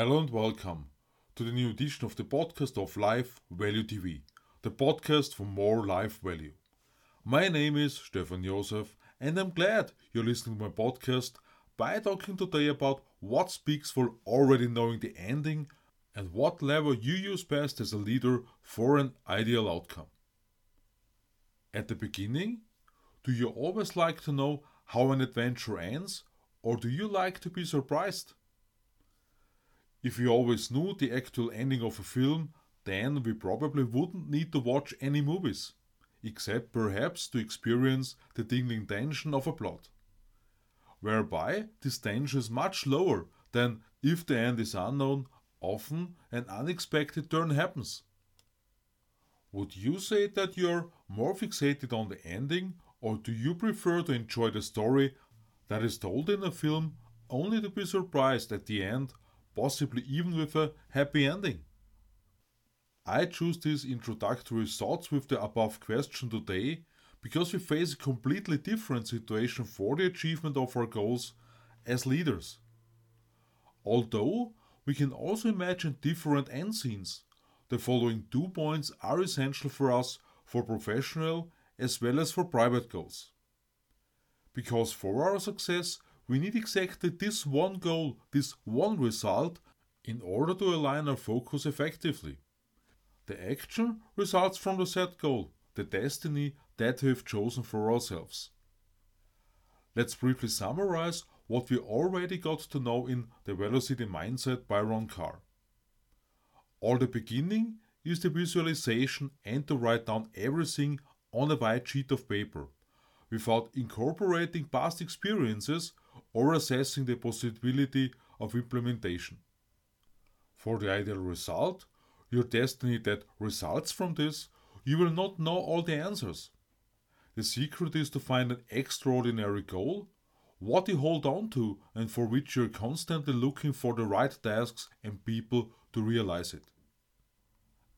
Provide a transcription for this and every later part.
Hello and welcome to the new edition of the podcast of Life Value TV, the podcast for more life value. My name is Stefan Josef, and I'm glad you're listening to my podcast by talking today about what speaks for already knowing the ending and what lever you use best as a leader for an ideal outcome. At the beginning, do you always like to know how an adventure ends, or do you like to be surprised? If we always knew the actual ending of a film, then we probably wouldn't need to watch any movies, except perhaps to experience the tingling tension of a plot. Whereby this tension is much lower than if the end is unknown, often an unexpected turn happens. Would you say that you're more fixated on the ending, or do you prefer to enjoy the story that is told in a film only to be surprised at the end possibly even with a happy ending. I choose these introductory thoughts with the above question today because we face a completely different situation for the achievement of our goals as leaders. Although we can also imagine different end scenes, the following two points are essential for us for professional as well as for private goals. Because for our success, we need exactly this one goal, this one result, in order to align our focus effectively. The action results from the set goal, the destiny that we have chosen for ourselves. Let's briefly summarize what we already got to know in The Velocity Mindset by Ron Karr. All the beginning is the visualization and to write down everything on a white sheet of paper without incorporating past experiences or assessing the possibility of implementation. For the ideal result, your destiny that results from this, you will not know all the answers. The secret is to find an extraordinary goal, what you hold on to, and for which you're constantly looking for the right tasks and people to realize it.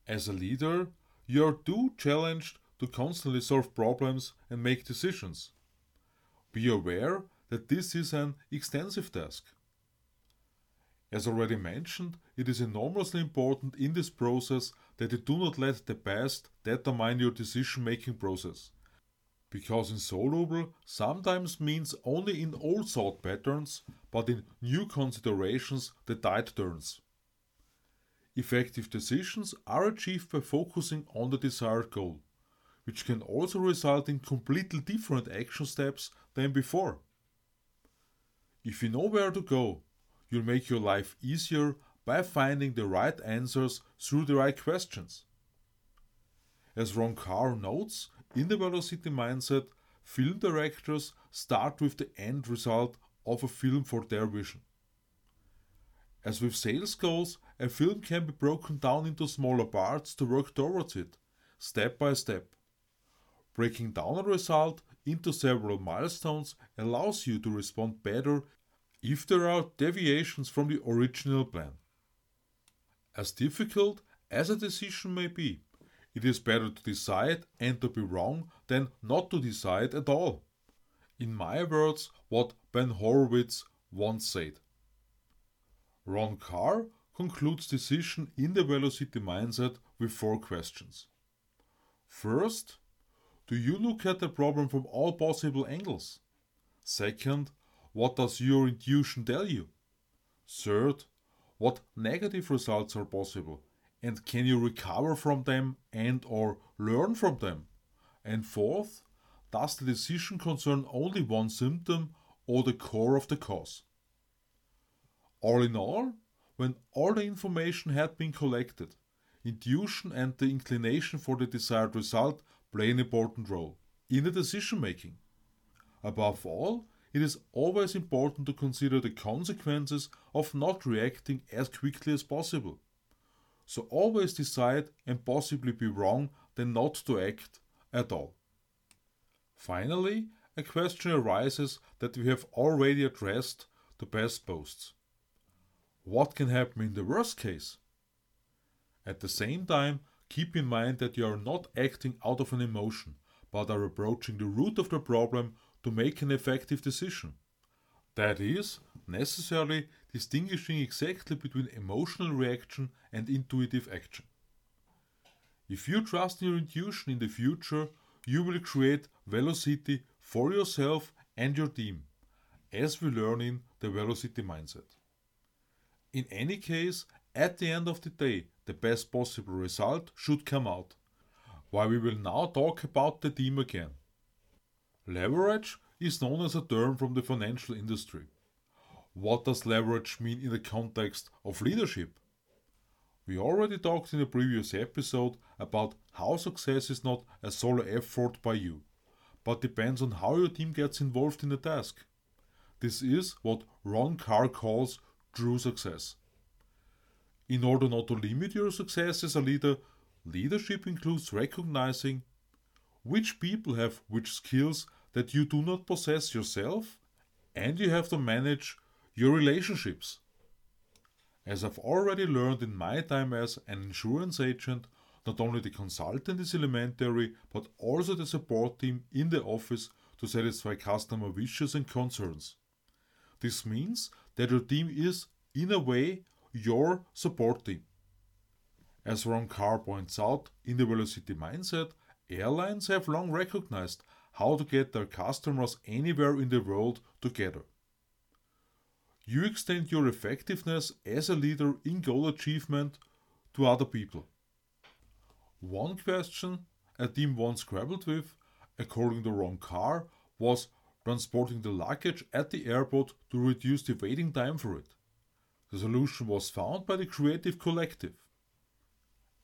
As a leader, you are too challenged to constantly solve problems and make decisions. Be aware that this is an extensive task. As already mentioned, it is enormously important in this process that you do not let the past determine your decision making process. Because insoluble sometimes means only in old thought patterns, but in new considerations the tide turns. Effective decisions are achieved by focusing on the desired goal, which can also result in completely different action steps than before. If you know where to go, you'll make your life easier by finding the right answers through the right questions. As Ron Karr notes, in the Velocity mindset, film directors start with the end result of a film for their vision. As with sales goals, a film can be broken down into smaller parts to work towards it, step by step. Breaking down a result into several milestones allows you to respond better if there are deviations from the original plan. As difficult as a decision may be, it is better to decide and to be wrong than not to decide at all. In my words, what Ben Horowitz once said. Ron Karr concludes decision in the velocity mindset with four questions. First, do you look at the problem from all possible angles? Second, what does your intuition tell you? Third, what negative results are possible and can you recover from them and or learn from them? And fourth, does the decision concern only one symptom or the core of the cause? All in all, when all the information had been collected, intuition and the inclination for the desired result play an important role in the decision making. Above all, it is always important to consider the consequences of not reacting as quickly as possible. So always decide and possibly be wrong than not to act at all. Finally, a question arises that we have already addressed the best posts. What can happen in the worst case? At the same time, keep in mind that you are not acting out of an emotion, but are approaching the root of the problem to make an effective decision. That is, necessarily distinguishing exactly between emotional reaction and intuitive action. If you trust in your intuition in the future, you will create velocity for yourself and your team, as we learn in the velocity mindset. In any case, at the end of the day, the best possible result should come out. While we will now talk about the team again. Leverage is known as a term from the financial industry. What does leverage mean in the context of leadership? We already talked in a previous episode about how success is not a solo effort by you, but depends on how your team gets involved in the task. This is what Ron Karr calls true success. In order not to limit your success as a leader, leadership includes recognizing which people have which skills that you do not possess yourself, and you have to manage your relationships. As I've already learned in my time as an insurance agent, not only the consultant is elementary, but also the support team in the office to satisfy customer wishes and concerns. This means that your team is, in a way, your support team. As Ron Karr points out in the Velocity Mindset, airlines have long recognized how to get their customers anywhere in the world together. You extend your effectiveness as a leader in goal achievement to other people. One question a team once grappled with, according to Ron Karr, was transporting the luggage at the airport to reduce the waiting time for it. The solution was found by the creative collective.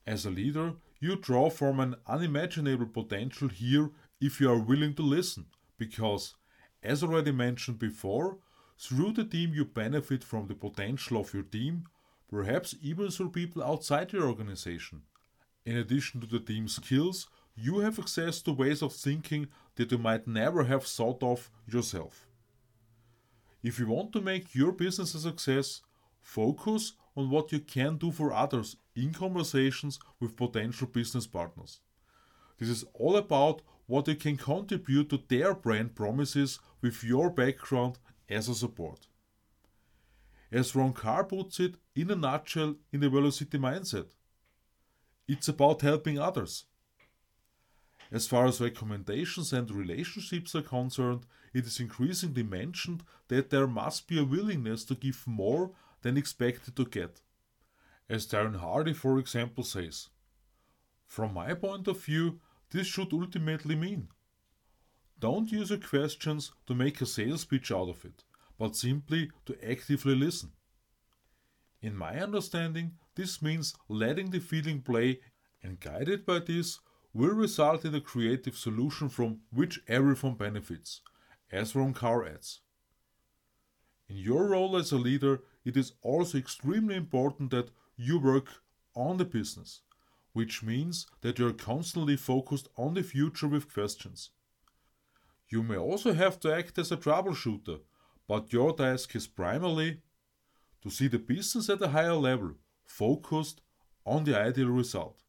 As a leader, you draw from an unimaginable potential here if you are willing to listen, because, as already mentioned before, through the team you benefit from the potential of your team, perhaps even through people outside your organization. In addition to the team's skills, you have access to ways of thinking that you might never have thought of yourself. If you want to make your business a success, focus on what you can do for others in conversations with potential business partners. This is all about what you can contribute to their brand promises with your background as a support. As Ron Karr puts it in a nutshell in the Velocity mindset, it's about helping others. As far as recommendations and relationships are concerned, it is increasingly mentioned that there must be a willingness to give more than expected to get. As Darren Hardy, for example, says, From my point of view, this should ultimately mean don't use your questions to make a sales pitch out of it, but simply to actively listen. In my understanding, this means letting the feeling play and guided by this will result in a creative solution from which everyone benefits, as Ron Karr adds. In your role as a leader, it is also extremely important that you work on the business, which means that you are constantly focused on the future with questions. You may also have to act as a troubleshooter, but your task is primarily to see the business at a higher level, focused on the ideal result.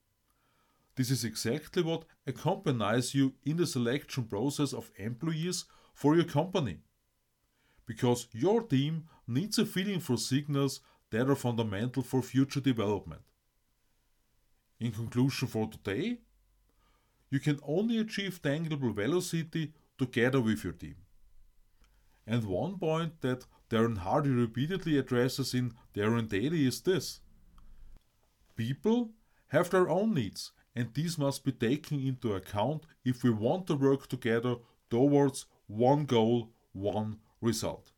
This is exactly what accompanies you in the selection process of employees for your company. Because your team needs a feeling for signals that are fundamental for future development. In conclusion for today, you can only achieve tangible velocity together with your team. And one point that Darren Hardy repeatedly addresses in Darren Daily is this People have their own needs, and these must be taken into account if we want to work together towards one goal, one result.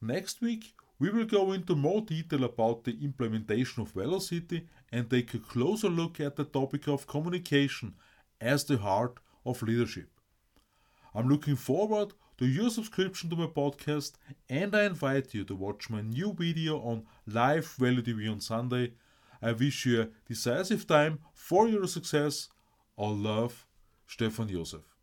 Next week, we will go into more detail about the implementation of Velocity and take a closer look at the topic of communication as the heart of leadership. I'm looking forward to your subscription to my podcast and I invite you to watch my new video on live TV on Sunday. I wish you a decisive time for your success. All love, Stefan Josef.